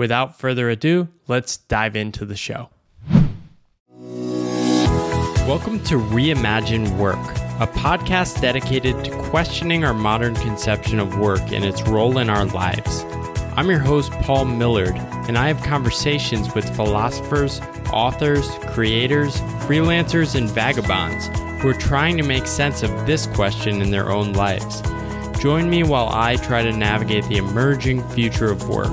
Without further ado, let's dive into the show. Welcome to Reimagine Work, a podcast dedicated to questioning our modern conception of work and its role in our lives. I'm your host, Paul Millerd, and I have conversations with philosophers, authors, creators, freelancers, and vagabonds who are trying to make sense of this question in their own lives. Join me while I try to navigate the emerging future of work.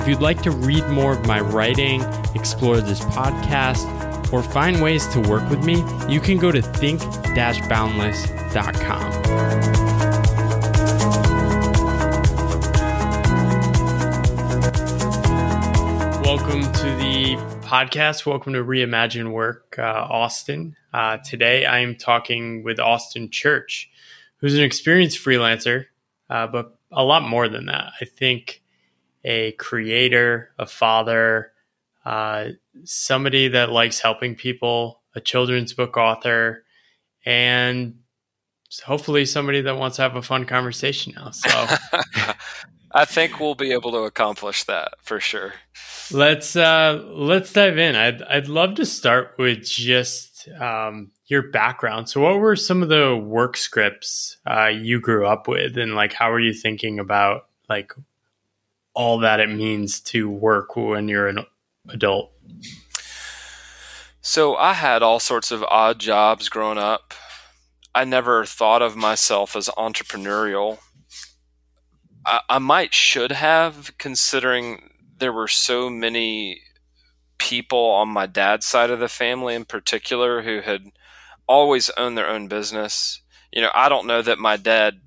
If you'd like to read more of my writing, explore this podcast, or find ways to work with me, you can go to think-boundless.com. Welcome to the podcast. Welcome to Reimagine Work, uh, Austin. Uh, today I am talking with Austin Church, who's an experienced freelancer, uh, but a lot more than that. I think a creator, a father, uh, somebody that likes helping people, a children's book author, and hopefully somebody that wants to have a fun conversation now. So I think we'll be able to accomplish that for sure. Let's uh, let's dive in. I'd I'd love to start with just um, your background. So, what were some of the work scripts uh, you grew up with, and like how were you thinking about like all that it means to work when you're an adult? So I had all sorts of odd jobs growing up. I never thought of myself as entrepreneurial. I, I might should have, considering there were so many people on my dad's side of the family in particular who had always owned their own business. You know, I don't know that my dad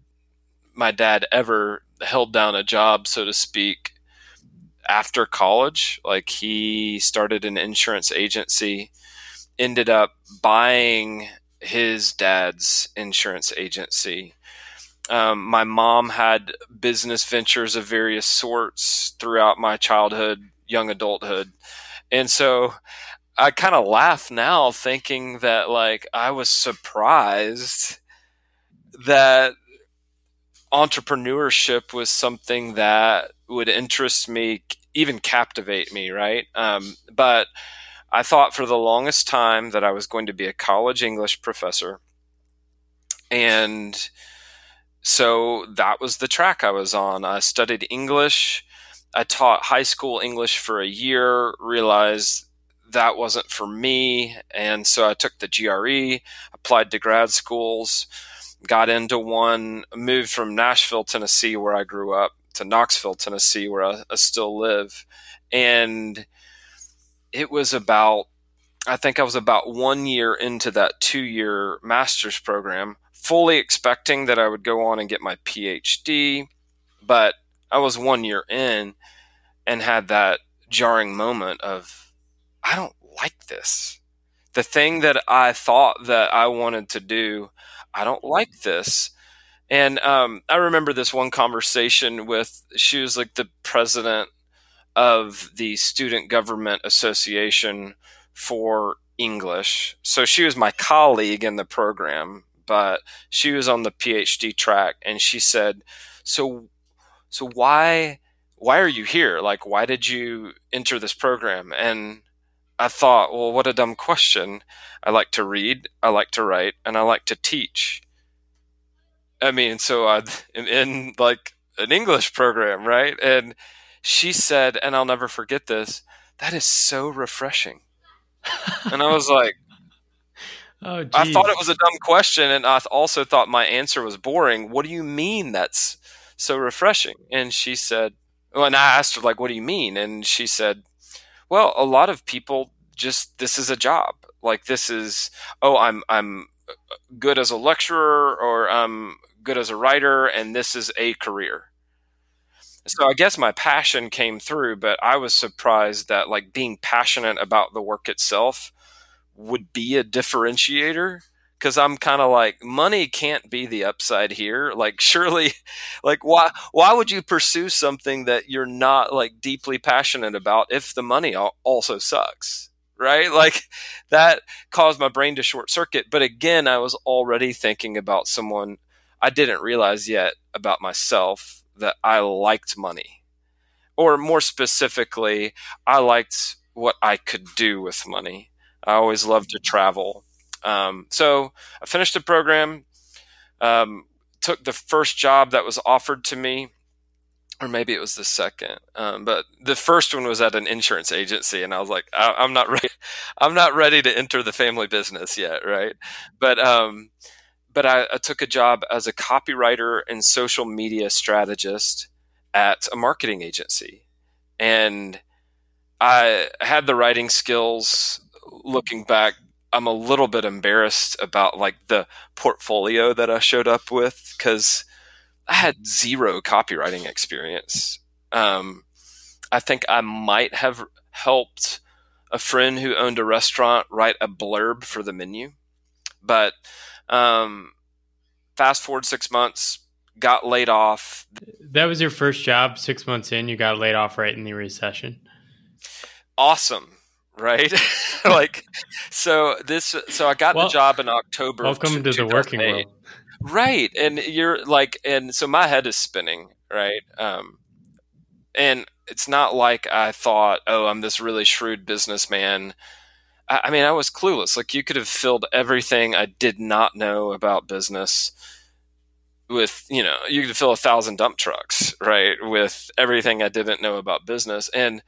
my dad ever held down a job, so to speak, after college. Like he started an insurance agency, ended up buying his dad's insurance agency. Um, my mom had business ventures of various sorts throughout my childhood, young adulthood. And so I kind of laugh now thinking that like I was surprised that entrepreneurship was something that would interest me, even captivate me, right? Um, but I thought for the longest time that I was going to be a college English professor. And so that was the track I was on. I studied English. I taught high school English for a year, realized that wasn't for me. And so I took the GRE, applied to grad schools got into one, moved from Nashville, Tennessee, where I grew up, to Knoxville, Tennessee, where I, I still live. And it was about, I think I was about one year into that two year master's program, fully expecting that I would go on and get my PhD. But I was one year in and had that jarring moment of, I don't like this. The thing that I thought that I wanted to do, I don't like this. And um, I remember this one conversation with, she was like the president of the Student Government Association for English. So she was my colleague in the program, but she was on the PhD track and she said, "So so why why are you here? Like why did you enter this program?" And I thought, well, what a dumb question. I like to read, I like to write, and I like to teach. I mean, so I'm in like an English program, right? And she said, and I'll never forget this, that is so refreshing. and I was like, oh, I thought it was a dumb question, and I also thought my answer was boring. What do you mean that's so refreshing? And she said, well, and I asked her like, what do you mean? And she said, well, a lot of people just this is a job. Like this is oh, I'm I'm good as a lecturer or I'm good as a writer, and this is a career. So I guess my passion came through, but I was surprised that like being passionate about the work itself would be a differentiator because I'm kind of like money can't be the upside here. Like surely, like why why would you pursue something that you're not like deeply passionate about if the money also sucks? Right? Like that caused my brain to short circuit. But again, I was already thinking about someone I didn't realize yet about myself that I liked money. Or more specifically, I liked what I could do with money. I always loved to travel. Um, so I finished the program, um, took the first job that was offered to me, or maybe it was the second. Um, but the first one was at an insurance agency, and I was like, I- am not ready. I'm not ready to enter the family business yet, right? But um, but I, I took a job as a copywriter and social media strategist at a marketing agency. And I had the writing skills. Looking back, I'm a little bit embarrassed about like the portfolio that I showed up with because I had zero copywriting experience. Um, I think I might have helped a friend who owned a restaurant write a blurb for the menu, but um, fast forward six months, got laid off. That was your first job. Six months in, you got laid off right in the recession. Awesome, right? like, so this, so I got well, the job in October. Welcome to the working world. Right, and you're like, and so my head is spinning, right? Um, and it's not like I thought, oh, I'm this really shrewd businessman I mean, I was clueless. Like you could have filled everything I did not know about business with, you know, you could fill a thousand dump trucks, right? With everything I didn't know about business. And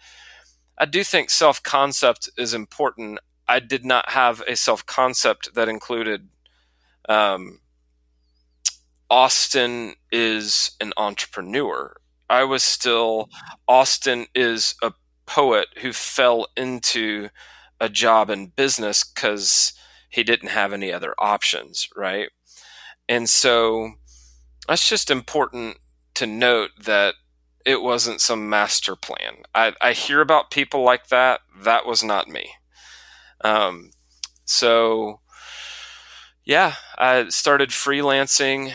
I do think self concept is important. I did not have a self concept that included um, Austin is an entrepreneur. I was still, Austin is a poet who fell into a job in business because he didn't have any other options, right? And so that's just important to note that it wasn't some master plan. I, I hear about people like that. That was not me. Um, so, yeah, I started freelancing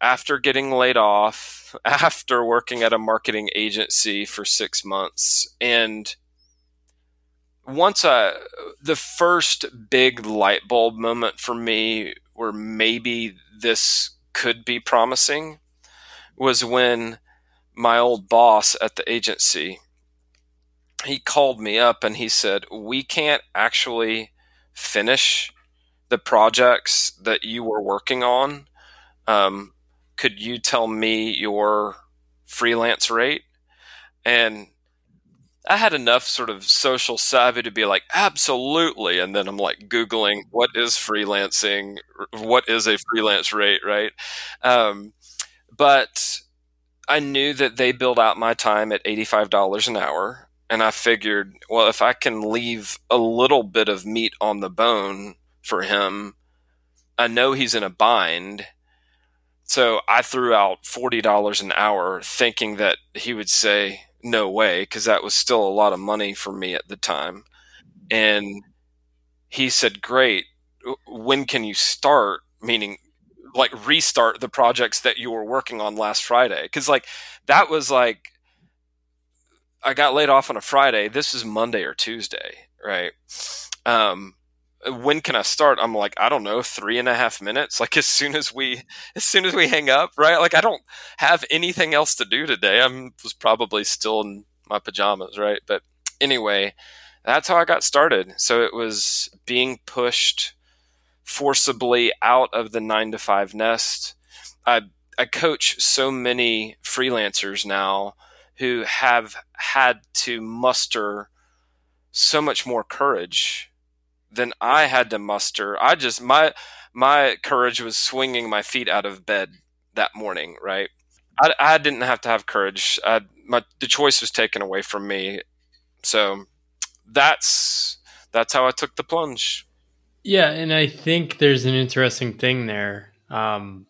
after getting laid off, after working at a marketing agency for six months. And once I, the first big light bulb moment for me where maybe this could be promising was when my old boss at the agency he called me up and he said we can't actually finish the projects that you were working on um, could you tell me your freelance rate and I had enough sort of social savvy to be like, absolutely. And then I'm like Googling what is freelancing, what is a freelance rate, right? Um, but I knew that they billed out my time at $85 an hour. And I figured, well, if I can leave a little bit of meat on the bone for him, I know he's in a bind. So I threw out $40 an hour thinking that he would say, no way, because that was still a lot of money for me at the time. And he said, Great. When can you start? Meaning, like, restart the projects that you were working on last Friday. Because, like, that was like, I got laid off on a Friday. This is Monday or Tuesday, right? Um, when can I start? I'm like, I don't know, three and a half minutes. Like as soon as we, as soon as we hang up, right? Like I don't have anything else to do today. I'm was probably still in my pajamas, right? But anyway, that's how I got started. So it was being pushed forcibly out of the nine to five nest. I I coach so many freelancers now who have had to muster so much more courage than I had to muster. I just my my courage was swinging my feet out of bed that morning. Right, I, I didn't have to have courage. I, my the choice was taken away from me. So that's that's how I took the plunge. Yeah, and I think there's an interesting thing there. Um,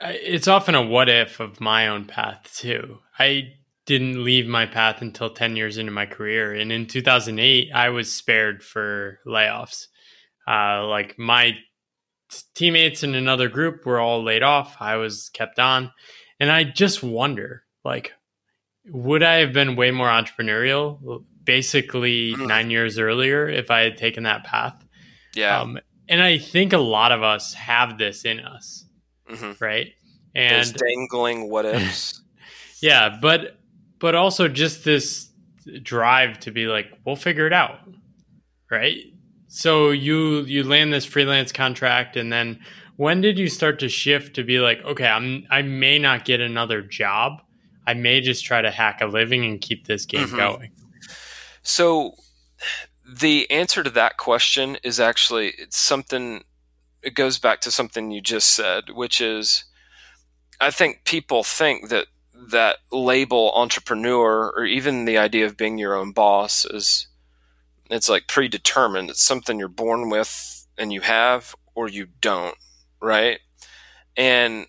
it's often a what if of my own path too. I didn't leave my path until 10 years into my career. And in 2008, I was spared for layoffs. Uh, like my t- teammates in another group were all laid off. I was kept on. And I just wonder, like, would I have been way more entrepreneurial basically mm. nine years earlier if I had taken that path? Yeah. Um, and I think a lot of us have this in us, mm-hmm. right? And Those dangling what ifs. yeah, but but also just this drive to be like, we'll figure it out, right? So you you land this freelance contract, and then when did you start to shift to be like, okay, I'm I may not get another job, I may just try to hack a living and keep this game mm-hmm. going. So the answer to that question is actually it's something it goes back to something you just said, which is I think people think that that label entrepreneur or even the idea of being your own boss is it's like predetermined. It's something you're born with and you have or you don't, right? And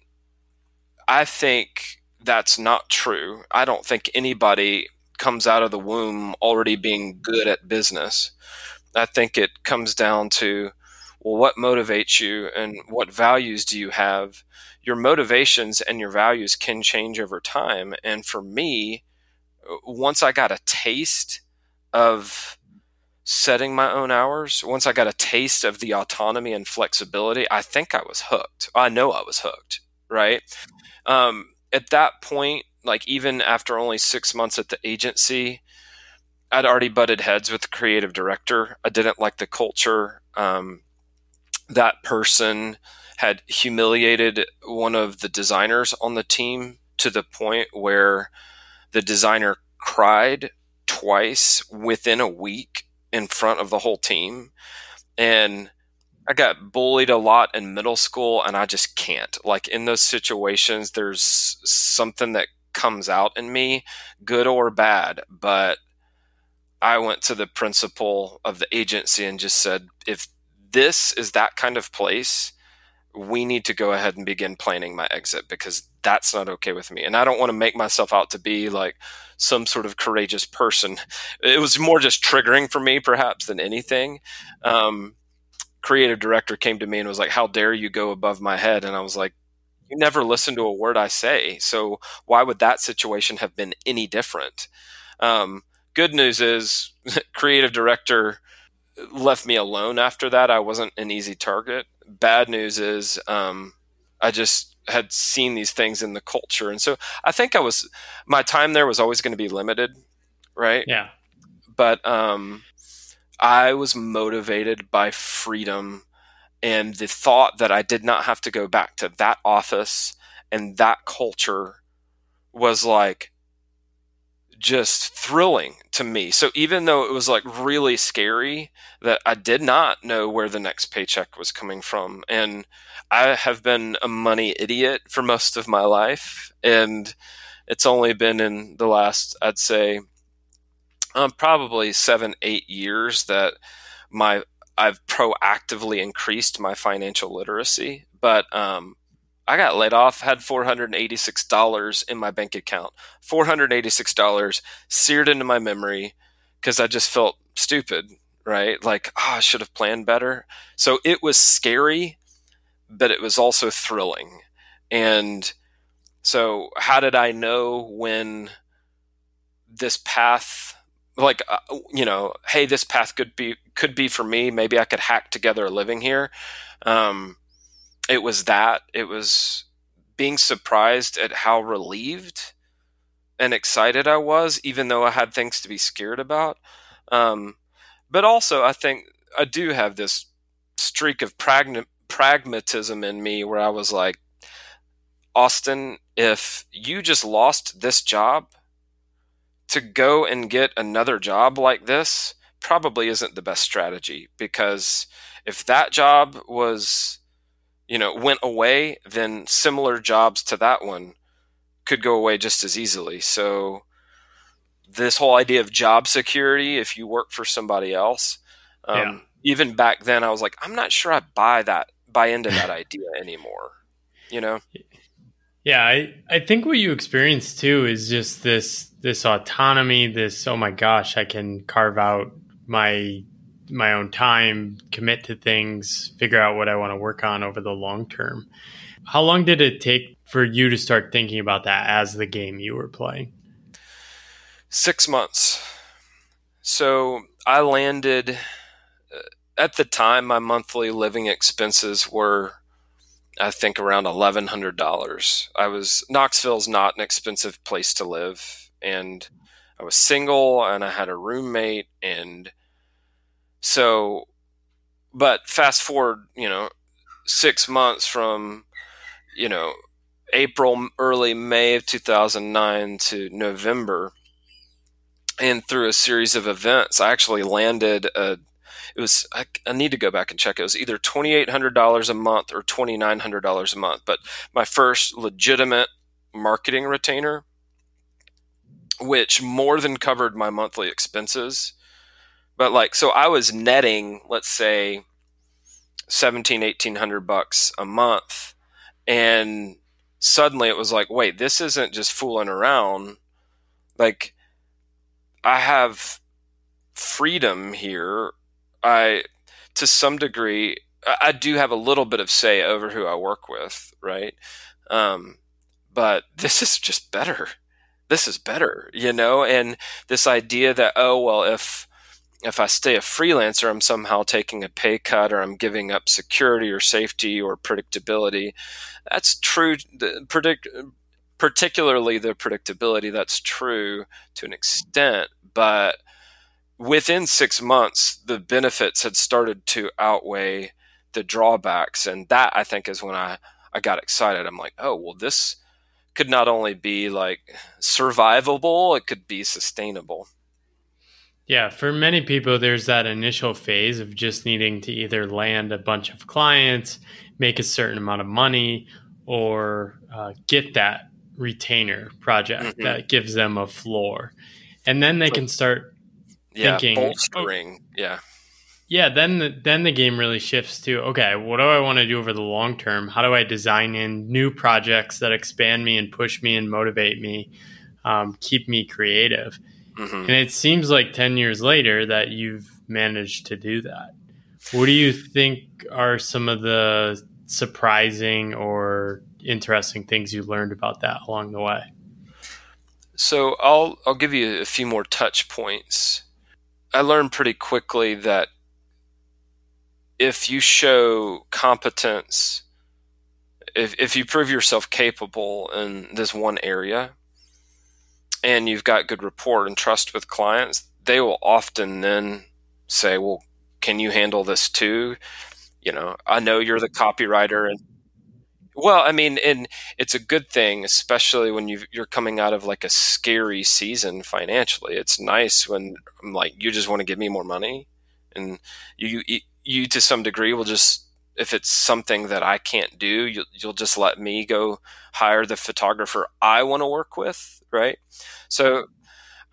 I think that's not true. I don't think anybody comes out of the womb already being good at business. I think it comes down to well, what motivates you and what values do you have? Your motivations and your values can change over time. And for me, once I got a taste of setting my own hours, once I got a taste of the autonomy and flexibility, I think I was hooked. I know I was hooked, right? Um, at that point, like even after only six months at the agency, I'd already butted heads with the creative director. I didn't like the culture. Um, that person had humiliated one of the designers on the team to the point where the designer cried twice within a week in front of the whole team. And I got bullied a lot in middle school, and I just can't. Like in those situations, there's something that comes out in me, good or bad. But I went to the principal of the agency and just said, if this is that kind of place, we need to go ahead and begin planning my exit because that's not okay with me. And I don't want to make myself out to be like some sort of courageous person. It was more just triggering for me, perhaps, than anything. Um, creative director came to me and was like, How dare you go above my head? And I was like, You never listen to a word I say. So why would that situation have been any different? Um, good news is, creative director left me alone after that. I wasn't an easy target. Bad news is um, I just had seen these things in the culture, and so I think I was my time there was always going to be limited, right? Yeah. But um, I was motivated by freedom and the thought that I did not have to go back to that office and that culture was like just thrilling to me. So even though it was like really scary that I did not know where the next paycheck was coming from and I have been a money idiot for most of my life and it's only been in the last I'd say um, probably 7 8 years that my I've proactively increased my financial literacy but um, I got laid off, had $486 in my bank account. $486 seared into my memory because I just felt stupid, right? Like, oh, I should have planned better. So it was scary, but it was also thrilling. And so, how did I know when this path like uh, you know hey this path could be could be for me. Maybe i could hack together a living here. Um, it was that. It was being surprised at how relieved and excited I was, even though I had things to be scared about. Um, but also, I think I do have this streak of pragma- pragmatism in me where I was like, Austin, if you just lost this job to go and get another job like this probably isn't the best strategy because if that job was, you know, went away, then similar jobs to that one could go away just as easily. So, this whole idea of job security, if you work for somebody else, um, yeah. even back then, I was like, I'm not sure I buy that, buy into that idea anymore. You know? Yeah, I, I think what you experience too is just this this autonomy, this oh my gosh, I can carve out my my own time, commit to things, figure out what I want to work on over the long term. How long did it take for you to start thinking about that as the game you were playing? Six months. So I landed uh, at the time, my monthly living expenses were, I think, around eleven hundred dollars. I was Knoxville's not an expensive place to live, and I was single, and I had a roommate, and so, but fast forward, you know, six months from, you know, April, early May of 2009 to November, and through a series of events, I actually landed a. It was I, I need to go back and check. It was either twenty eight hundred dollars a month or twenty nine hundred dollars a month. But my first legitimate marketing retainer, which more than covered my monthly expenses, but like, so I was netting, let's say, 17, 1800 bucks a month. And suddenly it was like, wait, this isn't just fooling around. Like, I have freedom here. I, to some degree, I do have a little bit of say over who I work with, right? Um, but this is just better. This is better, you know? And this idea that, oh, well, if, if I stay a freelancer, I'm somehow taking a pay cut or I'm giving up security or safety or predictability. That's true. The predict, particularly the predictability, that's true to an extent. But within six months, the benefits had started to outweigh the drawbacks. And that, I think, is when I, I got excited. I'm like, oh, well, this could not only be like survivable, it could be sustainable. Yeah, for many people, there's that initial phase of just needing to either land a bunch of clients, make a certain amount of money, or uh, get that retainer project mm-hmm. that gives them a floor. And then they can start yeah, thinking, bolstering. Oh, yeah. Yeah, then the, then the game really shifts to okay, what do I want to do over the long term? How do I design in new projects that expand me and push me and motivate me, um, keep me creative? Mm-hmm. And it seems like 10 years later that you've managed to do that. What do you think are some of the surprising or interesting things you learned about that along the way? So I'll I'll give you a few more touch points. I learned pretty quickly that if you show competence, if if you prove yourself capable in this one area, and you've got good rapport and trust with clients, they will often then say, "Well, can you handle this too?" You know, I know you're the copywriter, and well, I mean, and it's a good thing, especially when you you're coming out of like a scary season financially. It's nice when I'm like, you just want to give me more money, and you you, you to some degree will just if it's something that I can't do, you'll, you'll just let me go hire the photographer I want to work with, right? So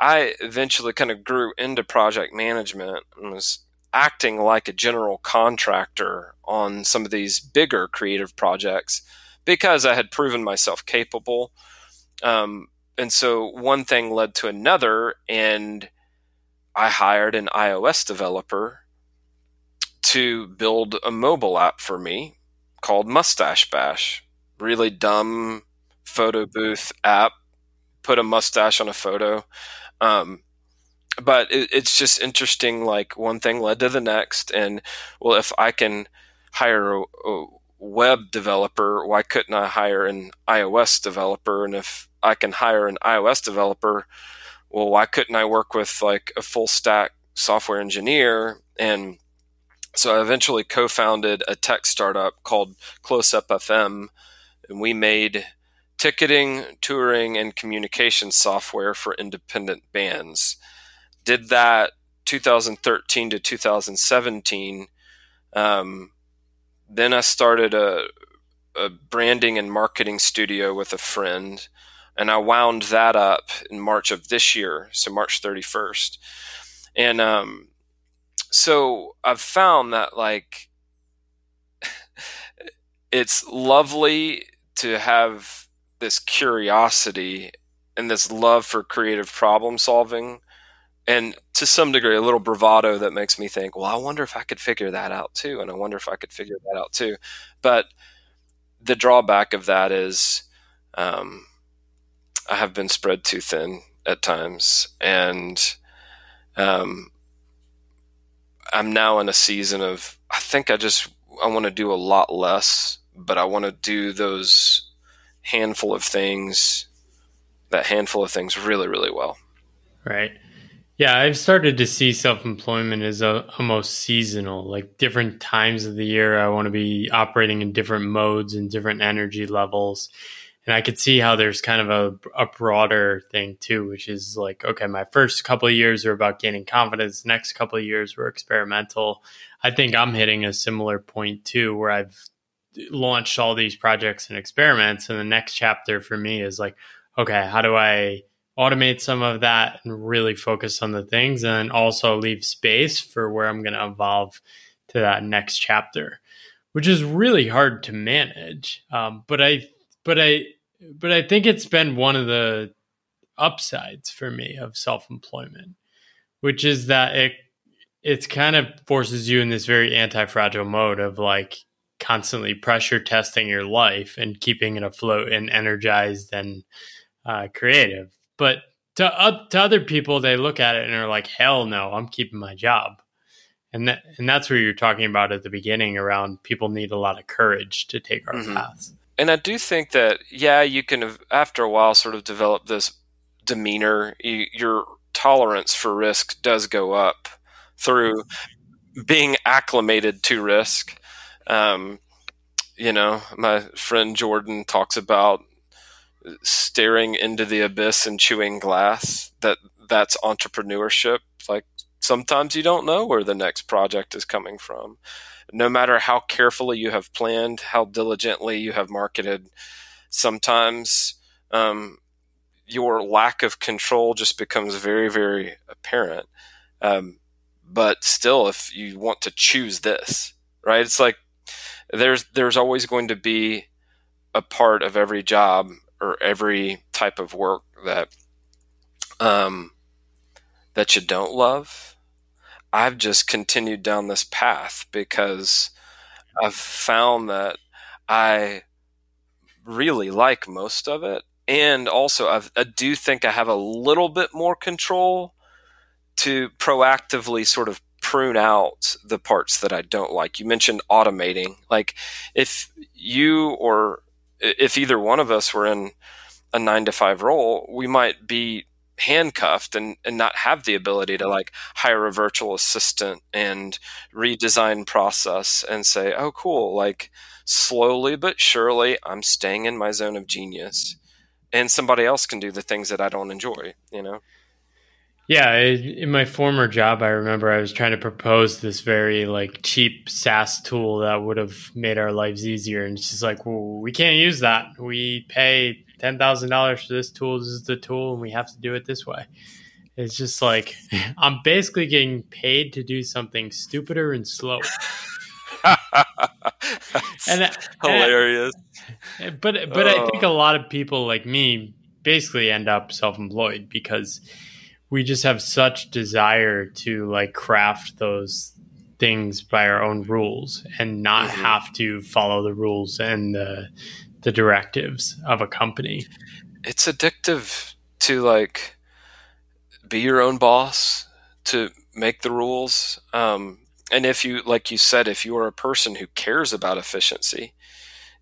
I eventually kind of grew into project management and was acting like a general contractor on some of these bigger creative projects because I had proven myself capable. Um, and so one thing led to another, and I hired an iOS developer to build a mobile app for me called Mustache Bash. Really dumb photo booth app. Put a mustache on a photo. Um, but it, it's just interesting. Like one thing led to the next, and well, if I can hire a, a web developer, why couldn't I hire an iOS developer? And if I can hire an iOS developer, well, why couldn't I work with like a full stack software engineer and so I eventually co founded a tech startup called Close Up FM, and we made ticketing, touring, and communication software for independent bands. Did that 2013 to 2017, um, then I started a, a branding and marketing studio with a friend, and I wound that up in March of this year, so March 31st. And um, so I've found that like it's lovely to have this curiosity and this love for creative problem solving and to some degree a little bravado that makes me think well i wonder if i could figure that out too and i wonder if i could figure that out too. But the drawback of that is um, i have been spread too thin at times and um, i'm now in a season of i think i just i want to do a lot less but I want to do those handful of things, that handful of things really, really well. Right. Yeah, I've started to see self employment as a, almost seasonal. Like different times of the year, I want to be operating in different modes and different energy levels. And I could see how there's kind of a, a broader thing too, which is like, okay, my first couple of years are about gaining confidence. Next couple of years were experimental. I think I'm hitting a similar point too, where I've launched all these projects and experiments and the next chapter for me is like okay how do i automate some of that and really focus on the things and also leave space for where i'm going to evolve to that next chapter which is really hard to manage um, but i but i but i think it's been one of the upsides for me of self-employment which is that it it's kind of forces you in this very anti-fragile mode of like constantly pressure testing your life and keeping it afloat and energized and uh, creative. But to uh, to other people, they look at it and are like, "Hell no, I'm keeping my job." And that and that's where you're talking about at the beginning around people need a lot of courage to take our mm-hmm. paths. And I do think that yeah, you can after a while sort of develop this demeanor. You, your tolerance for risk does go up through being acclimated to risk um, you know, my friend Jordan talks about staring into the abyss and chewing glass. That that's entrepreneurship. Like sometimes you don't know where the next project is coming from. No matter how carefully you have planned, how diligently you have marketed, sometimes um, your lack of control just becomes very, very apparent. Um, but still, if you want to choose this, right? It's like there's there's always going to be a part of every job or every type of work that um, that you don't love. I've just continued down this path because I've found that I really like most of it, and also I've, I do think I have a little bit more control to proactively sort of prune out the parts that I don't like. You mentioned automating. Like if you or if either one of us were in a nine to five role, we might be handcuffed and, and not have the ability to like hire a virtual assistant and redesign process and say, oh, cool, like slowly but surely I'm staying in my zone of genius and somebody else can do the things that I don't enjoy, you know? Yeah, in my former job, I remember I was trying to propose this very like cheap SaaS tool that would have made our lives easier, and she's like, "Well, we can't use that. We pay ten thousand dollars for this tool. This is the tool, and we have to do it this way." It's just like I'm basically getting paid to do something stupider and slower. and hilarious. And, but but oh. I think a lot of people like me basically end up self-employed because we just have such desire to like craft those things by our own rules and not mm-hmm. have to follow the rules and the the directives of a company. It's addictive to like be your own boss, to make the rules. Um, and if you, like you said, if you are a person who cares about efficiency,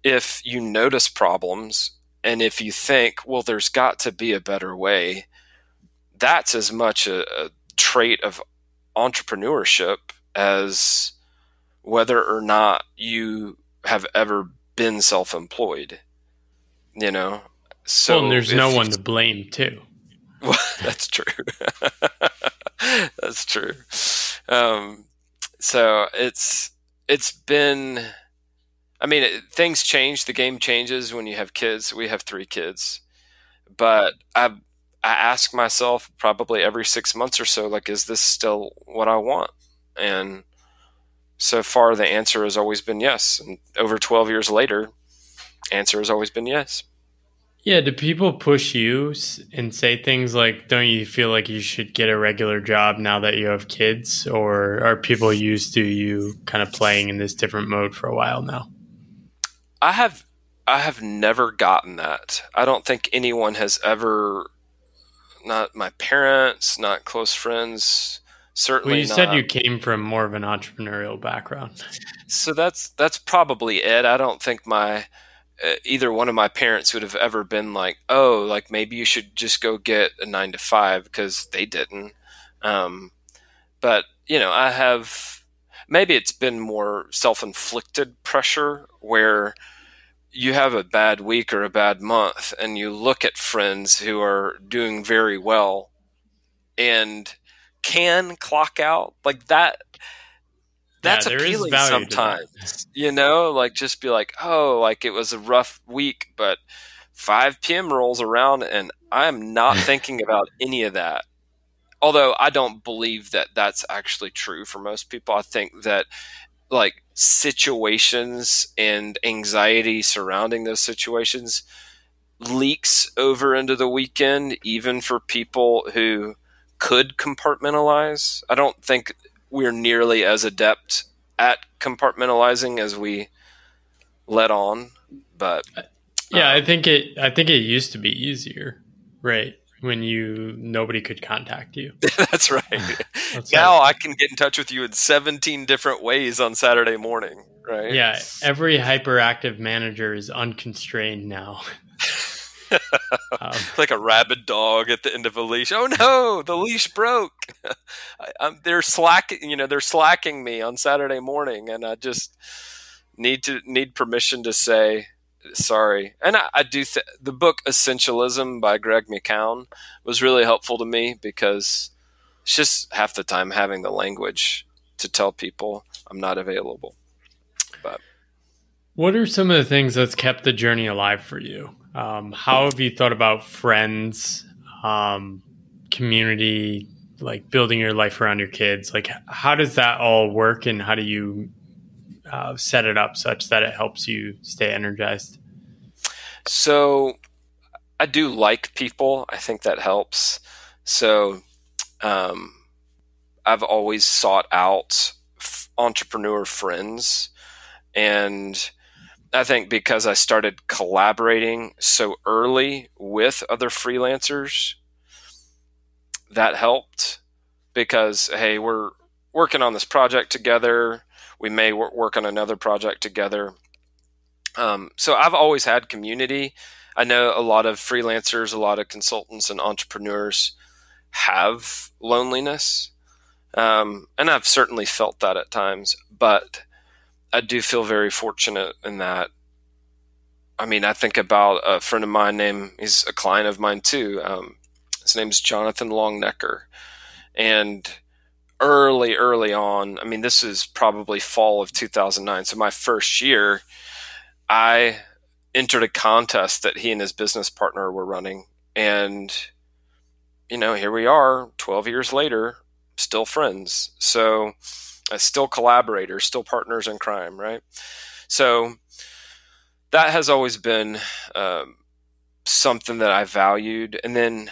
if you notice problems, and if you think, well, there's got to be a better way, that's as much a, a trait of entrepreneurship as whether or not you have ever been self-employed you know so well, there's no one to blame too well, that's true That's true. Um, so it's it's been. I mean, it, things change. The game changes when you have kids. We have three kids, but I I ask myself probably every six months or so, like, is this still what I want? And so far, the answer has always been yes. And over twelve years later, answer has always been yes. Yeah, do people push you and say things like, don't you feel like you should get a regular job now that you have kids? Or are people used to you kind of playing in this different mode for a while now? I have I have never gotten that. I don't think anyone has ever not my parents, not close friends, certainly well, you not. said you came from more of an entrepreneurial background. So that's that's probably it. I don't think my uh, either one of my parents would have ever been like, "Oh, like maybe you should just go get a nine to five because they didn't. Um, but you know, I have maybe it's been more self-inflicted pressure where you have a bad week or a bad month, and you look at friends who are doing very well and can clock out like that that's yeah, appealing sometimes. You know, like just be like, oh, like it was a rough week, but 5 p.m. rolls around and I'm not thinking about any of that. Although I don't believe that that's actually true for most people. I think that like situations and anxiety surrounding those situations leaks over into the weekend, even for people who could compartmentalize. I don't think we're nearly as adept at compartmentalizing as we let on. But yeah, um, I think it. I think it used to be easier, right? When you nobody could contact you. That's right. That's now. I can get in touch with you in 17 different ways on Saturday morning, right? Yeah, every hyperactive manager is unconstrained now. um, like a rabid dog at the end of a leash. Oh no, the leash broke. I, they're slacking. You know, they're slacking me on Saturday morning, and I just need to need permission to say sorry. And I, I do th- the book Essentialism by Greg McKeown was really helpful to me because it's just half the time having the language to tell people I'm not available. But what are some of the things that's kept the journey alive for you? Um, how have you thought about friends, um, community, like building your life around your kids? Like, how does that all work, and how do you uh, set it up such that it helps you stay energized? So, I do like people. I think that helps. So, um, I've always sought out f- entrepreneur friends and I think because I started collaborating so early with other freelancers, that helped because, hey, we're working on this project together. We may work on another project together. Um, so I've always had community. I know a lot of freelancers, a lot of consultants and entrepreneurs have loneliness. Um, and I've certainly felt that at times, but I do feel very fortunate in that. I mean, I think about a friend of mine named, he's a client of mine too. Um, his name's Jonathan Longnecker. And early, early on, I mean, this is probably fall of 2009. So my first year, I entered a contest that he and his business partner were running. And, you know, here we are 12 years later, still friends. So, uh, still collaborators, still partners in crime, right? So that has always been um, something that I valued. And then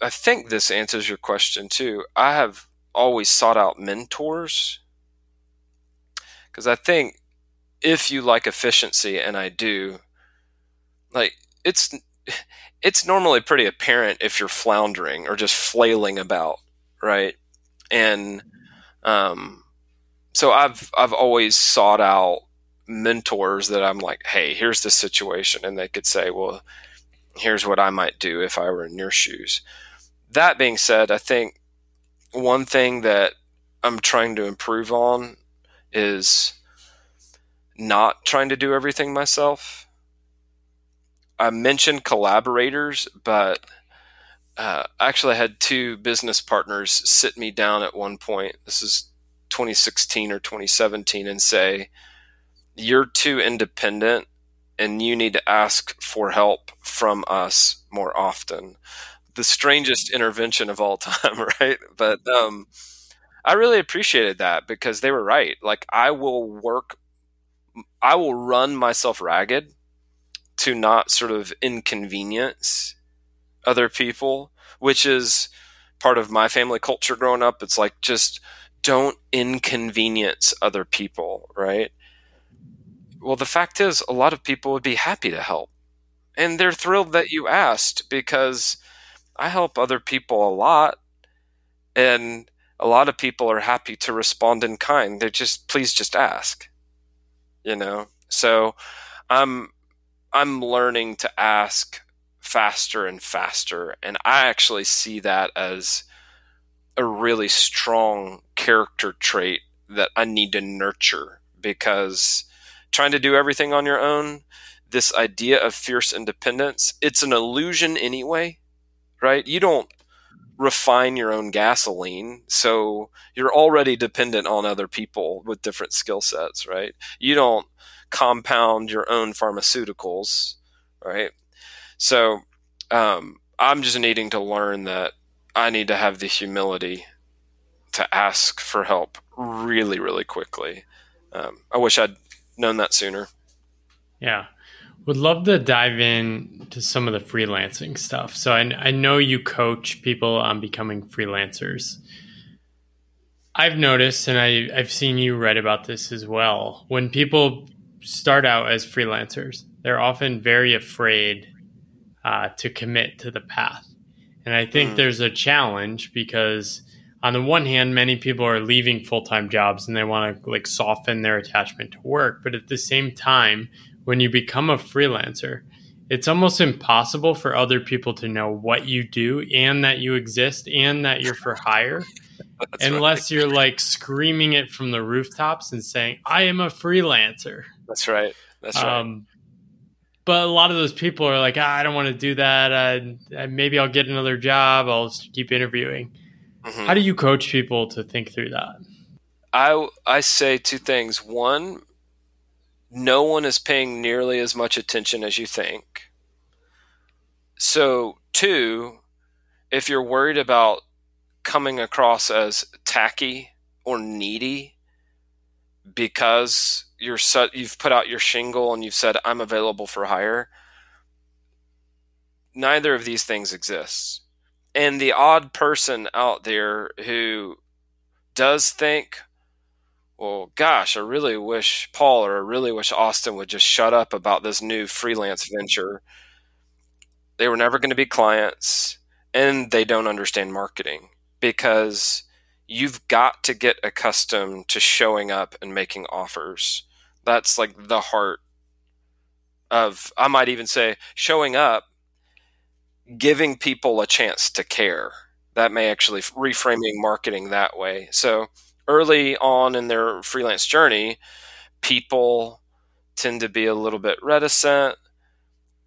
I think this answers your question too. I have always sought out mentors because I think if you like efficiency, and I do, like it's it's normally pretty apparent if you're floundering or just flailing about, right? And um, so I've I've always sought out mentors that I'm like, hey, here's the situation, and they could say, well, here's what I might do if I were in your shoes. That being said, I think one thing that I'm trying to improve on is not trying to do everything myself. I mentioned collaborators, but uh, actually I had two business partners sit me down at one point. This is 2016 or 2017 and say, You're too independent and you need to ask for help from us more often. The strangest intervention of all time, right? But um, I really appreciated that because they were right. Like, I will work, I will run myself ragged to not sort of inconvenience other people, which is part of my family culture growing up. It's like just don't inconvenience other people, right? Well, the fact is, a lot of people would be happy to help. And they're thrilled that you asked because I help other people a lot. And a lot of people are happy to respond in kind. They're just, please just ask. You know? So I'm, I'm learning to ask faster and faster. And I actually see that as a really strong character trait that I need to nurture because trying to do everything on your own, this idea of fierce independence, it's an illusion anyway, right? You don't refine your own gasoline. So you're already dependent on other people with different skill sets, right? You don't compound your own pharmaceuticals, right? So um, I'm just needing to learn that I need to have the humility to ask for help really, really quickly. Um, I wish I'd known that sooner. Yeah. Would love to dive in to some of the freelancing stuff. So I, I know you coach people on becoming freelancers. I've noticed, and I, I've seen you write about this as well. When people start out as freelancers, they're often very afraid uh, to commit to the path. And I think mm. there's a challenge because on the one hand, many people are leaving full time jobs and they want to like soften their attachment to work. But at the same time, when you become a freelancer, it's almost impossible for other people to know what you do and that you exist and that you're for hire unless right. you're like screaming it from the rooftops and saying, I am a freelancer. That's right. That's right. Um, but a lot of those people are like, ah, I don't want to do that. Uh, maybe I'll get another job. I'll keep interviewing. Mm-hmm. How do you coach people to think through that? I I say two things. One, no one is paying nearly as much attention as you think. So, two, if you're worried about coming across as tacky or needy because you're you've put out your shingle and you've said I'm available for hire, neither of these things exists and the odd person out there who does think, well, gosh, I really wish Paul or I really wish Austin would just shut up about this new freelance venture. They were never going to be clients and they don't understand marketing because you've got to get accustomed to showing up and making offers. That's like the heart of, I might even say, showing up giving people a chance to care. That may actually reframing marketing that way. So early on in their freelance journey, people tend to be a little bit reticent,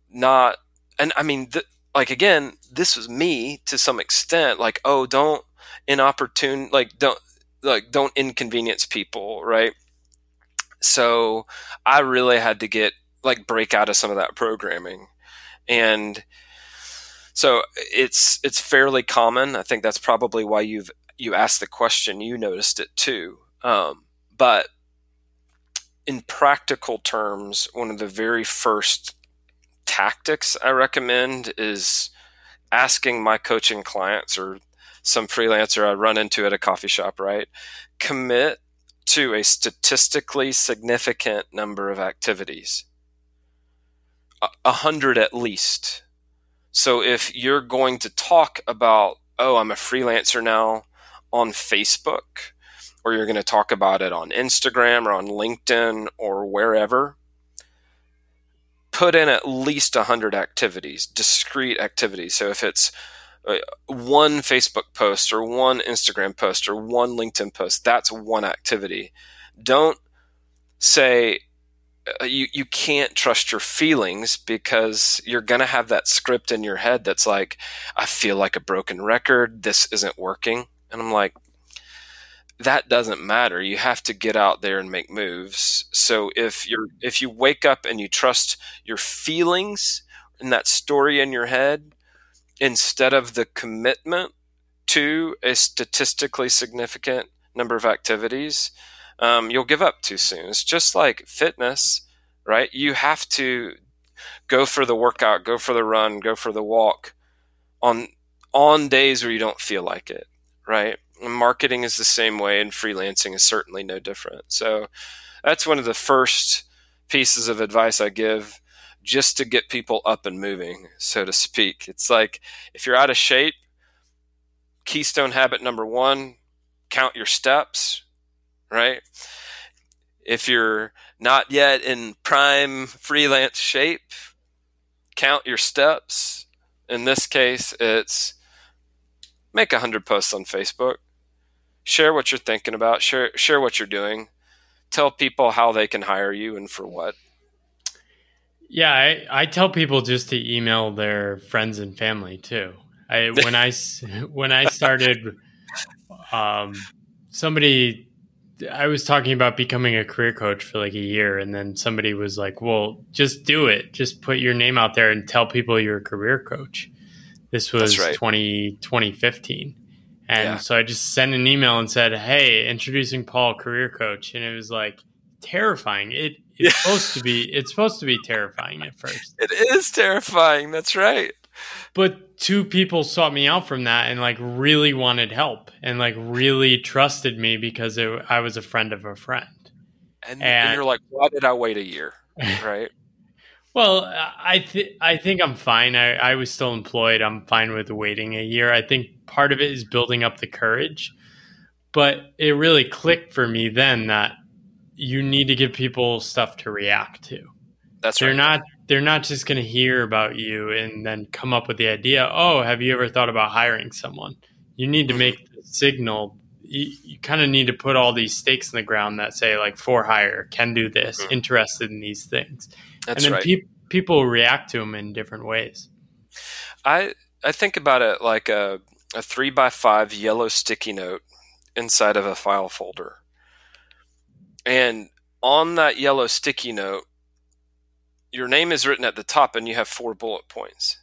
not, and I mean, th- like again, this was me to some extent. Like, oh, don't inopportune, like don't like don't inconvenience people, right? So I really had to get like break out of some of that programming, and so it's it's fairly common. I think that's probably why you've you asked the question. You noticed it too. Um, but in practical terms, one of the very first tactics I recommend is asking my coaching clients or some freelancer I run into at a coffee shop, right? Commit to a statistically significant number of activities. A hundred at least. So if you're going to talk about, oh, I'm a freelancer now on Facebook, or you're going to talk about it on Instagram or on LinkedIn or wherever, put in at least a 100 activities, discrete activities. So if it's one Facebook post or one Instagram post or one LinkedIn post, that's one activity. Don't say, uh, you you can't trust your feelings because you're going to have that script in your head that's like I feel like a broken record. This isn't working. And I'm like that doesn't matter. You have to get out there and make moves. So if you're if you wake up and you trust your feelings and that story in your head instead of the commitment to a statistically significant number of activities um, you'll give up too soon. It's just like fitness, right? You have to go for the workout, go for the run, go for the walk on on days where you don't feel like it, right? And marketing is the same way, and freelancing is certainly no different. So that's one of the first pieces of advice I give just to get people up and moving, so to speak. It's like if you're out of shape, keystone habit number one, count your steps, right? If you're not yet in prime freelance shape, count your steps. In this case, it's make 100 posts on Facebook. Share what you're thinking about, share share what you're doing. Tell people how they can hire you and for what. Yeah, I, I tell people just to email their friends and family too. I when I when I started um, somebody I was talking about becoming a career coach for like a year, and then somebody was like, "Well, just do it. Just put your name out there and tell people you're a career coach." This was right. 20, 2015. And yeah. so I just sent an email and said, "Hey, introducing Paul, career coach," and it was like terrifying. It it's supposed to be it's supposed to be terrifying at first. It is terrifying. That's right. But two people sought me out from that and like really wanted help and like really trusted me because it, I was a friend of a friend. And, and, and you're like, why did I wait a year? Right. well, I th- I think I'm fine. I, I was still employed. I'm fine with waiting a year. I think part of it is building up the courage. But it really clicked for me then that you need to give people stuff to react to. That's they're right. not they're not just going to hear about you and then come up with the idea. Oh, have you ever thought about hiring someone? You need to mm-hmm. make the signal. You, you kind of need to put all these stakes in the ground that say like for hire, can do this, mm-hmm. interested in these things, That's and then right. pe- people react to them in different ways. I I think about it like a a three by five yellow sticky note inside of a file folder, and on that yellow sticky note your name is written at the top and you have four bullet points.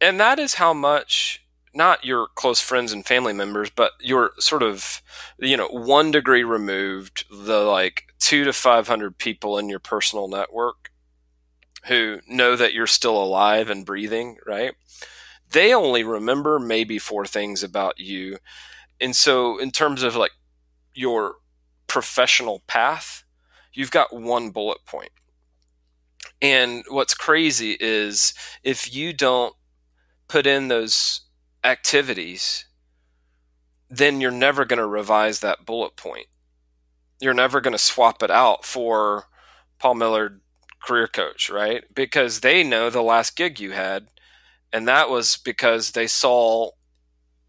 And that is how much not your close friends and family members, but your sort of, you know, one degree removed, the like two to 500 people in your personal network who know that you're still alive and breathing, right? They only remember maybe four things about you. And so, in terms of like your professional path, you've got one bullet point. And what's crazy is if you don't put in those activities, then you're never going to revise that bullet point. You're never going to swap it out for Paul Millerd career coach, right? Because they know the last gig you had, and that was because they saw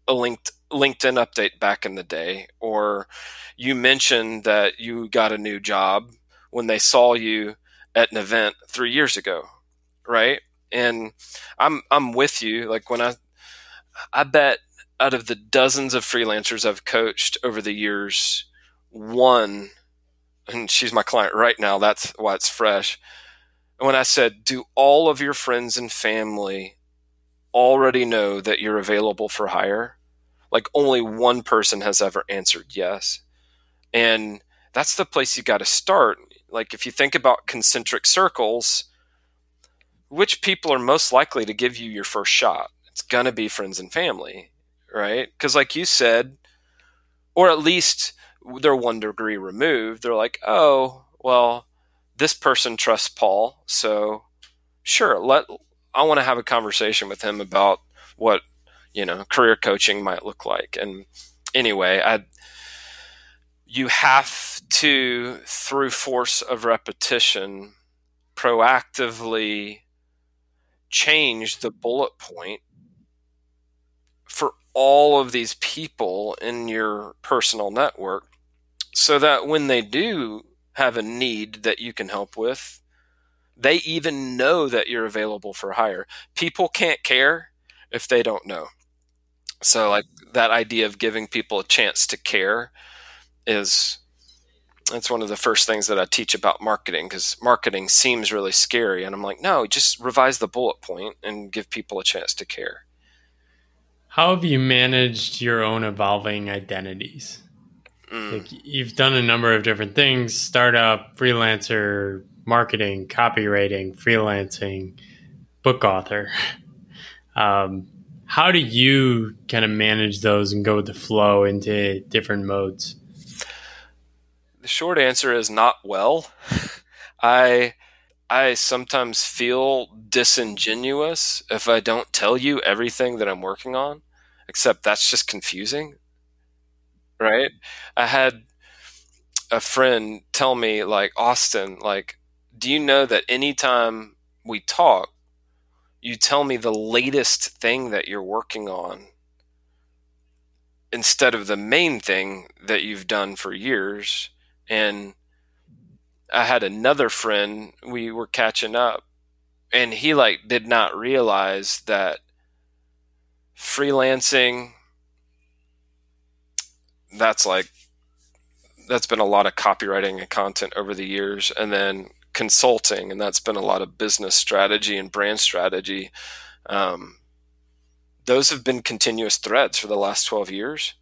a linked LinkedIn update back in the day, or you mentioned that you got a new job when they saw you at an event three years ago, right? And I'm I'm with you. Like when I I bet out of the dozens of freelancers I've coached over the years, one, and she's my client right now. That's why it's fresh. And when I said, "Do all of your friends and family already know that you're available for hire?" Like only one person has ever answered yes, and that's the place you got to start like if you think about concentric circles, which people are most likely to give you your first shot? It's going to be friends and family, right? Because, like you said, or at least they're one degree removed. They're like, oh, well, this person trusts Paul, so sure, let I want to have a conversation with him about what you know career coaching might look like. And anyway, I you have to, through force of repetition, proactively change the bullet point for all of these people in your personal network so that when they do have a need that you can help with. They even know that you're available for hire. People can't care if they don't know. So, like that idea of giving people a chance to care is that's one of the first things that I teach about marketing because marketing seems really scary. And I'm like, no, just revise the bullet point and give people a chance to care. How have you managed your own evolving identities? Mm. Like you've done a number of different things startup, freelancer, marketing, copywriting, freelancing, book author. Um, how do you kind of manage those and go with the flow into different modes? The short answer is not well. I I sometimes feel disingenuous if I don't tell you everything that I'm working on, except that's just confusing. Right? I had a friend tell me like Austin, like, do you know that anytime we talk, you tell me the latest thing that you're working on instead of the main thing that you've done for years. And I had another friend, we were catching up, and he like did not realize that freelancing that's like that's been a lot of copywriting and content over the years. And then consulting and that's been a lot of business strategy and brand strategy um, those have been continuous threads for the last 12 years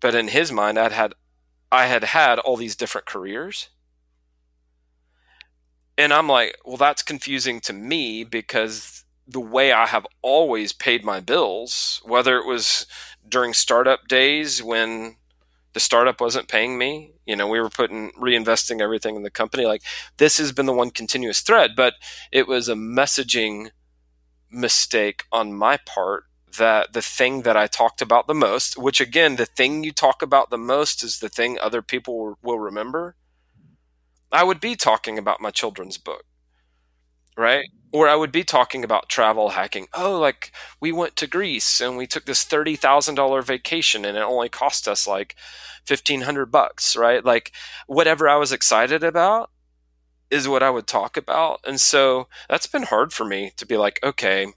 but in his mind i'd had I had had all these different careers. And I'm like, well, that's confusing to me because the way I have always paid my bills, whether it was during startup days when the startup wasn't paying me, you know, we were putting reinvesting everything in the company. Like this has been the one continuous thread, but it was a messaging mistake on my part that the thing that I talked about the most, which again, the thing you talk about the most is the thing other people will remember. I would be talking about my children's book, right? Or I would be talking about travel hacking. Oh, like we went to Greece and we took this thirty thousand dollar vacation and it only cost us like fifteen hundred bucks, right? Like whatever I was excited about is what I would talk about. And so that's been hard for me to be like, okay,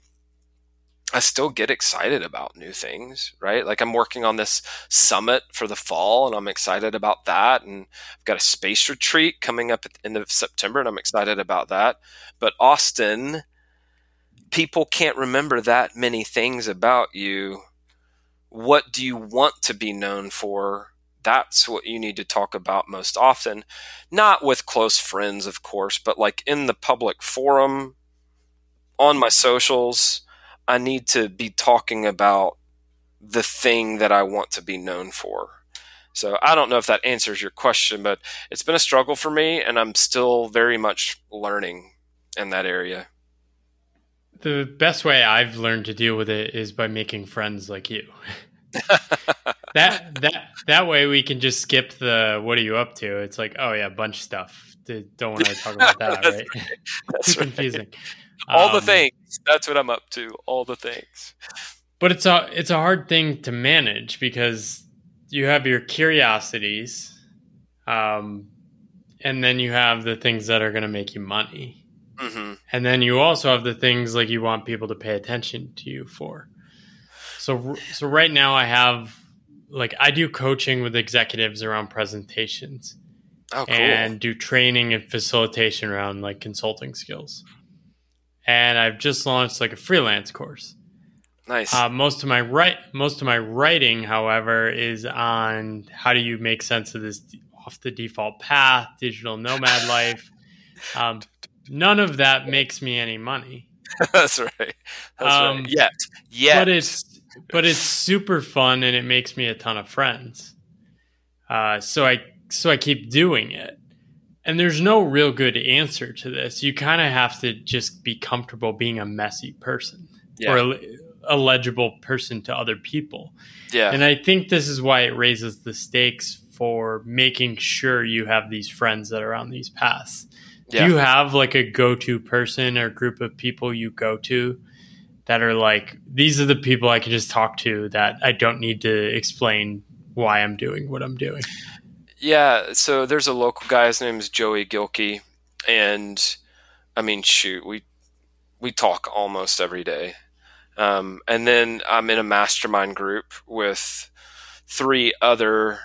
I still get excited about new things, right? Like I'm working on this summit for the fall and I'm excited about that. And I've got a space retreat coming up at the end of September and I'm excited about that. But Austin, people can't remember that many things about you. What do you want to be known for? That's what you need to talk about most often. Not with close friends, of course, but like in the public forum, on my socials I need to be talking about the thing that I want to be known for. So I don't know if that answers your question, but it's been a struggle for me, and I'm still very much learning in that area. The best way I've learned to deal with it is by making friends like you. that that that way we can just skip the what are you up to? It's like, oh yeah, bunch stuff. Don't want to talk about that, right? That's Too right. All um, the things. That's what I'm up to. All the things. But it's a it's a hard thing to manage because you have your curiosities, um, and then you have the things that are going to make you money, mm-hmm. and then you also have the things like you want people to pay attention to you for. So so right now I have like I do coaching with executives around presentations. Oh, cool. And do training and facilitation around like consulting skills and I've just launched like a freelance course. Nice. Uh, most of my write most of my writing, however, is on how do you make sense of this off the default path, digital nomad life. Um, none of that makes me any money. That's right. That's um, right. Yet, yet. But it's but it's super fun and it makes me a ton of friends. Uh, so I so I keep doing it. And there's no real good answer to this. You kind of have to just be comfortable being a messy person yeah. or a, a, legible person to other people. Yeah. And I think this is why it raises the stakes for making sure you have these friends that are on these paths. Yeah. Do you have like a go to person or group of people you go to that are like, these are the people I can just talk to that I don't need to explain why I'm doing what I'm doing? Yeah, so there's a local guy. His name is Joey Gilkey, and I mean, shoot, we we talk almost every day. Um, and then I'm in a mastermind group with three other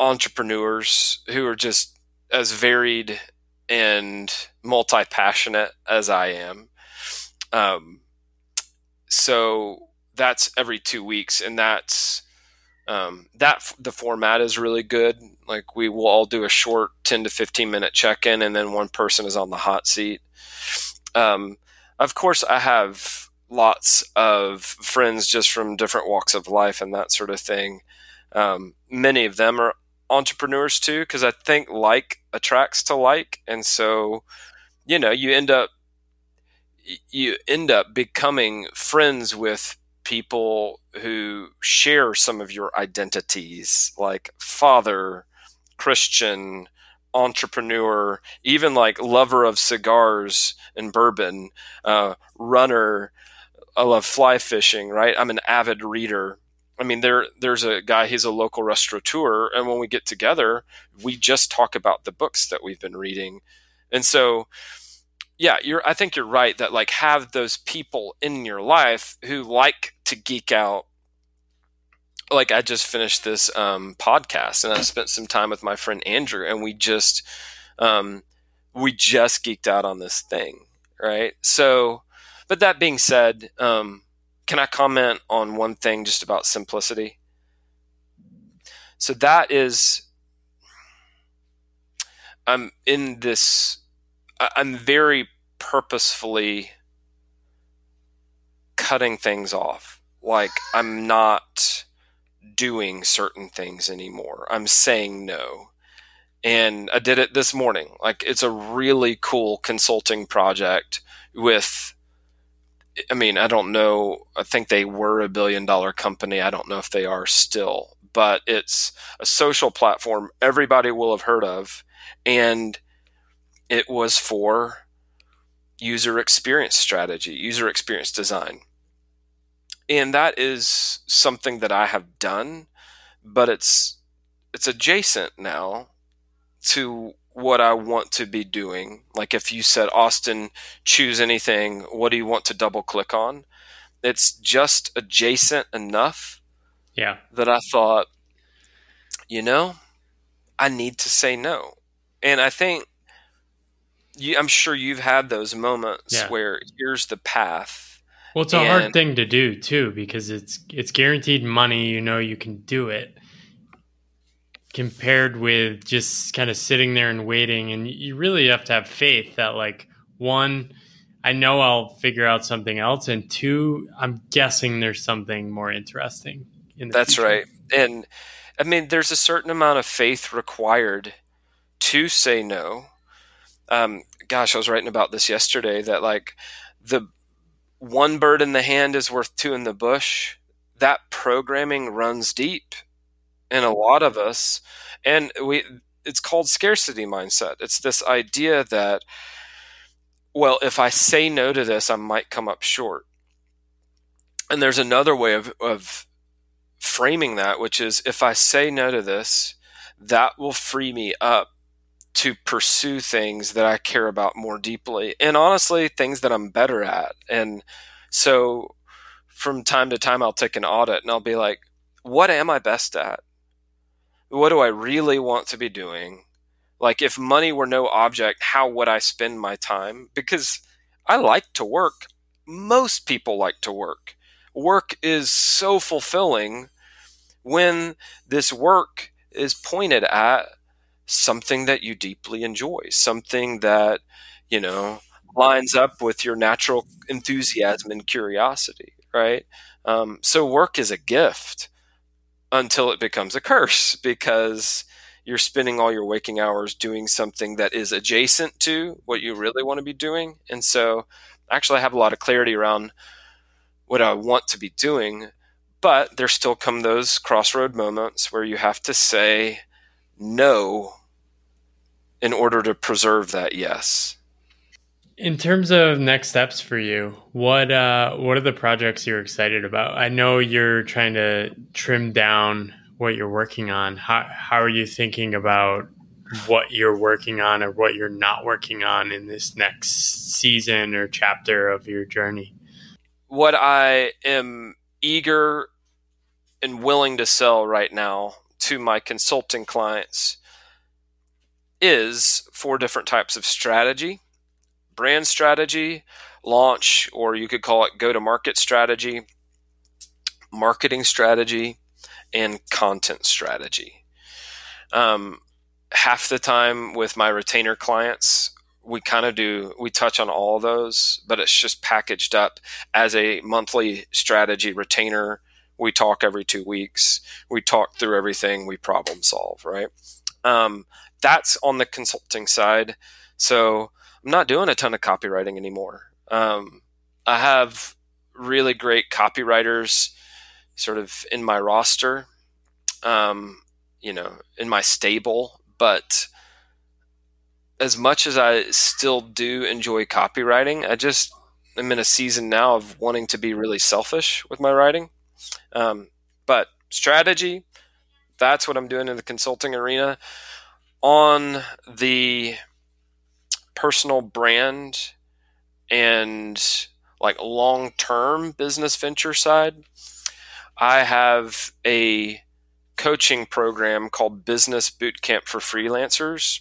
entrepreneurs who are just as varied and multi passionate as I am. Um, so that's every two weeks, and that's um, that the format is really good. Like we will all do a short ten to fifteen minute check in, and then one person is on the hot seat. Um, of course, I have lots of friends just from different walks of life and that sort of thing. Um, many of them are entrepreneurs too, because I think like attracts to like, and so you know you end up you end up becoming friends with people who share some of your identities, like father, Christian, entrepreneur, even like lover of cigars and bourbon, uh, runner. I love fly fishing, right? I'm an avid reader. I mean, there there's a guy. He's a local restaurateur, and when we get together, we just talk about the books that we've been reading, and so yeah, you're. I think you're right that like have those people in your life who like to geek out. Like I just finished this um, podcast and I spent some time with my friend Andrew, and we just um, we just geeked out on this thing, right? So, but that being said, um, can I comment on one thing just about simplicity? So that is, I'm in this I'm very purposefully cutting things off. Like I'm not doing certain things anymore. I'm saying no. And I did it this morning. Like it's a really cool consulting project with I mean, I don't know. I think they were a billion dollar company. I don't know if they are still, but it's a social platform everybody will have heard of. And it was for user experience strategy, user experience design. And that is something that I have done, but it's it's adjacent now to what I want to be doing. Like if you said Austin, choose anything, what do you want to double click on? It's just adjacent enough yeah that I thought you know, I need to say no. And I think you, I'm sure you've had those moments yeah. where here's the path. Well, it's a and, hard thing to do too because it's it's guaranteed money. You know, you can do it. Compared with just kind of sitting there and waiting, and you really have to have faith that like one, I know I'll figure out something else, and two, I'm guessing there's something more interesting. In That's future. right, and I mean, there's a certain amount of faith required to say no um, gosh, I was writing about this yesterday that like the one bird in the hand is worth two in the bush. That programming runs deep in a lot of us, and we it's called scarcity mindset. It's this idea that well, if I say no to this, I might come up short. And there's another way of, of framing that, which is if I say no to this, that will free me up to pursue things that I care about more deeply and honestly things that I'm better at. And so from time to time I'll take an audit and I'll be like, what am I best at? What do I really want to be doing? Like if money were no object, how would I spend my time? Because I like to work. Most people like to work. Work is so fulfilling when this work is pointed at something that you deeply enjoy, something that, you know, lines up with your natural enthusiasm and curiosity, right? Um, so work is a gift until it becomes a curse because you're spending all your waking hours doing something that is adjacent to what you really want to be doing. And so actually I have a lot of clarity around what I want to be doing, but there still come those crossroad moments where you have to say, no in order to preserve that yes. In terms of next steps for you, what uh, what are the projects you're excited about? I know you're trying to trim down what you're working on, how how are you thinking about what you're working on or what you're not working on in this next season or chapter of your journey? What I am eager and willing to sell right now to my consulting clients is four different types of strategy brand strategy, launch, or you could call it go to market strategy, marketing strategy, and content strategy. Um, half the time with my retainer clients, we kind of do, we touch on all those, but it's just packaged up as a monthly strategy retainer. We talk every two weeks. We talk through everything. We problem solve, right? Um, that's on the consulting side. So I'm not doing a ton of copywriting anymore. Um, I have really great copywriters sort of in my roster, um, you know, in my stable, but as much as I still do enjoy copywriting, I just am in a season now of wanting to be really selfish with my writing. Um, but strategy, that's what I'm doing in the consulting arena. On the personal brand and like long term business venture side, I have a coaching program called Business Bootcamp for Freelancers.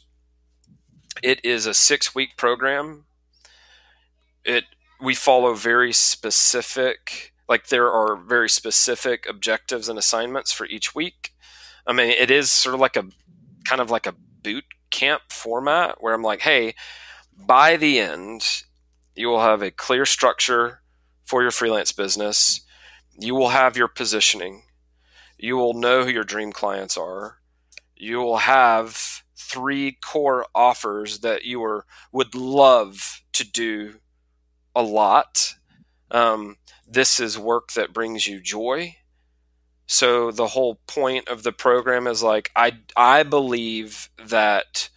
It is a six week program. It we follow very specific like there are very specific objectives and assignments for each week. I mean, it is sort of like a kind of like a boot camp format where I'm like, hey, by the end, you will have a clear structure for your freelance business. You will have your positioning. You will know who your dream clients are. You will have three core offers that you are, would love to do a lot. Um, this is work that brings you joy. So the whole point of the program is like I I believe that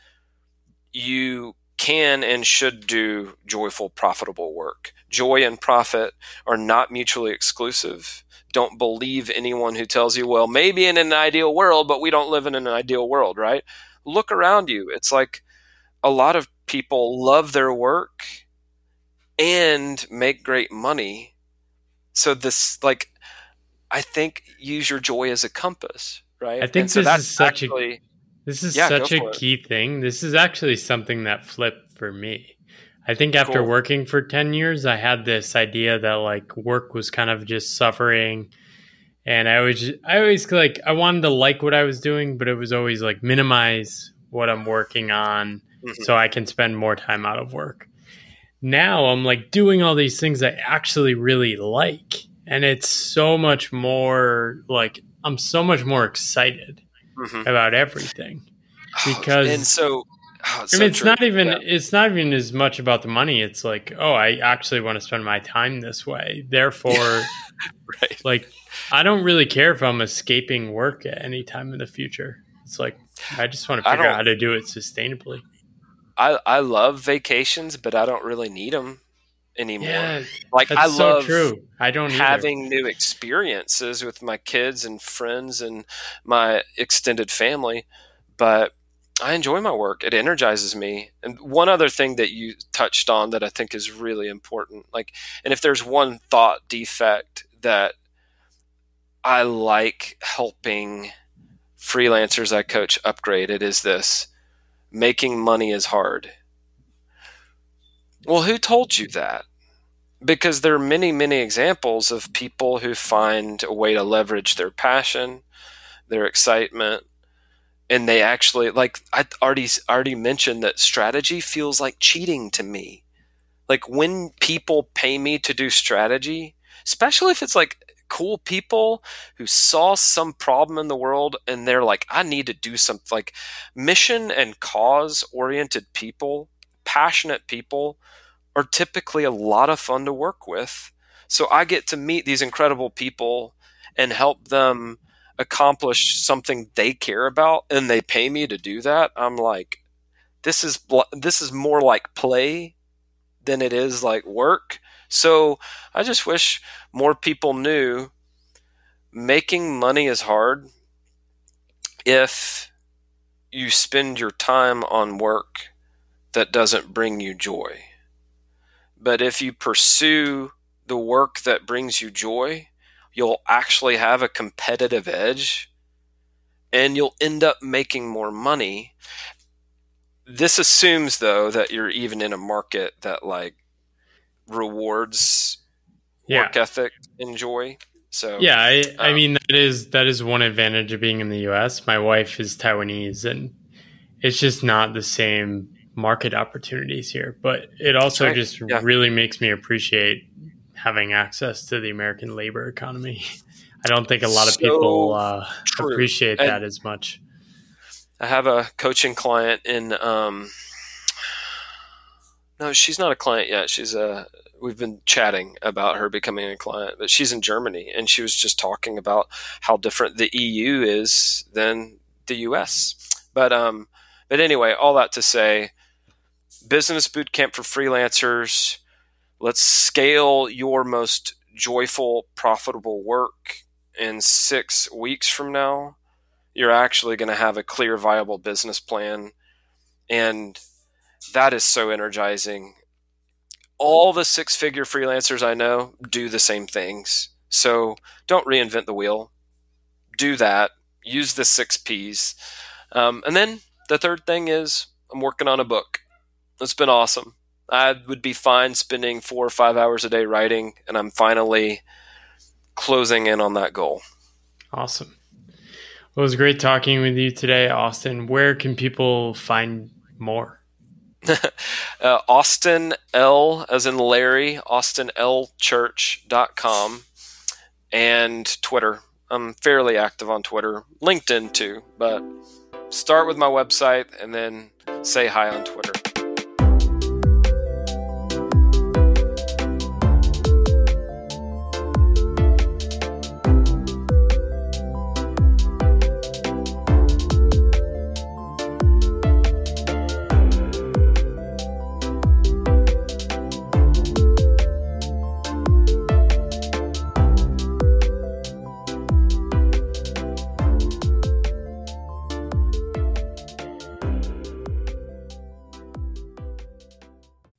you can and should do joyful, profitable work. Joy and profit are not mutually exclusive. Don't believe anyone who tells you, well, maybe in an ideal world, but we don't live in an ideal world, right? Look around you. It's like a lot of people love their work and make great money. So, this, like, I think use your joy as a compass, right? I think so this is such actually, a this is yeah, such a key it. thing. This is actually something that flipped for me. I think after cool. working for 10 years, I had this idea that like work was kind of just suffering. And I was, I always like, I wanted to like what I was doing, but it was always like minimize what I'm working on mm-hmm. so I can spend more time out of work. Now I'm like doing all these things I actually really like. And it's so much more like, I'm so much more excited mm-hmm. about everything because and so oh, it's I mean, so it's true. not even yeah. it's not even as much about the money. It's like, oh, I actually want to spend my time this way. Therefore, right. like, I don't really care if I'm escaping work at any time in the future. It's like I just want to figure out how to do it sustainably. I I love vacations, but I don't really need them anymore. Yeah, like I so love true. I don't having either. new experiences with my kids and friends and my extended family, but I enjoy my work. It energizes me. And one other thing that you touched on that I think is really important, like, and if there's one thought defect that I like helping freelancers I coach upgrade, it is this making money is hard. Well, who told you that? Because there are many, many examples of people who find a way to leverage their passion, their excitement, and they actually like I already already mentioned that strategy feels like cheating to me. Like when people pay me to do strategy, especially if it's like cool people who saw some problem in the world and they're like, I need to do something like mission and cause oriented people, passionate people are typically a lot of fun to work with. So I get to meet these incredible people and help them accomplish something they care about and they pay me to do that. I'm like this is this is more like play than it is like work. So I just wish more people knew making money is hard, if you spend your time on work that doesn't bring you joy. But if you pursue the work that brings you joy, you'll actually have a competitive edge and you'll end up making more money. This assumes though that you're even in a market that like rewards yeah. work ethic and joy. So yeah, I, um, I mean that is that is one advantage of being in the U.S. My wife is Taiwanese, and it's just not the same market opportunities here. But it also right. just yeah. really makes me appreciate having access to the American labor economy. I don't think a lot of so people uh, appreciate that as much. I have a coaching client in. Um, no, she's not a client yet. She's a. We've been chatting about her becoming a client, but she's in Germany, and she was just talking about how different the EU is than the US. But um, but anyway, all that to say, business boot camp for freelancers. Let's scale your most joyful, profitable work in six weeks from now, you're actually going to have a clear, viable business plan. And that is so energizing. All the six figure freelancers I know do the same things. So don't reinvent the wheel. Do that. Use the six P's. Um, and then the third thing is I'm working on a book. It's been awesome. I would be fine spending four or five hours a day writing, and I'm finally closing in on that goal. Awesome. Well, it was great talking with you today, Austin. Where can people find more? uh, Austin L, as in Larry, austinlchurch.com, and Twitter. I'm fairly active on Twitter, LinkedIn too, but start with my website and then say hi on Twitter.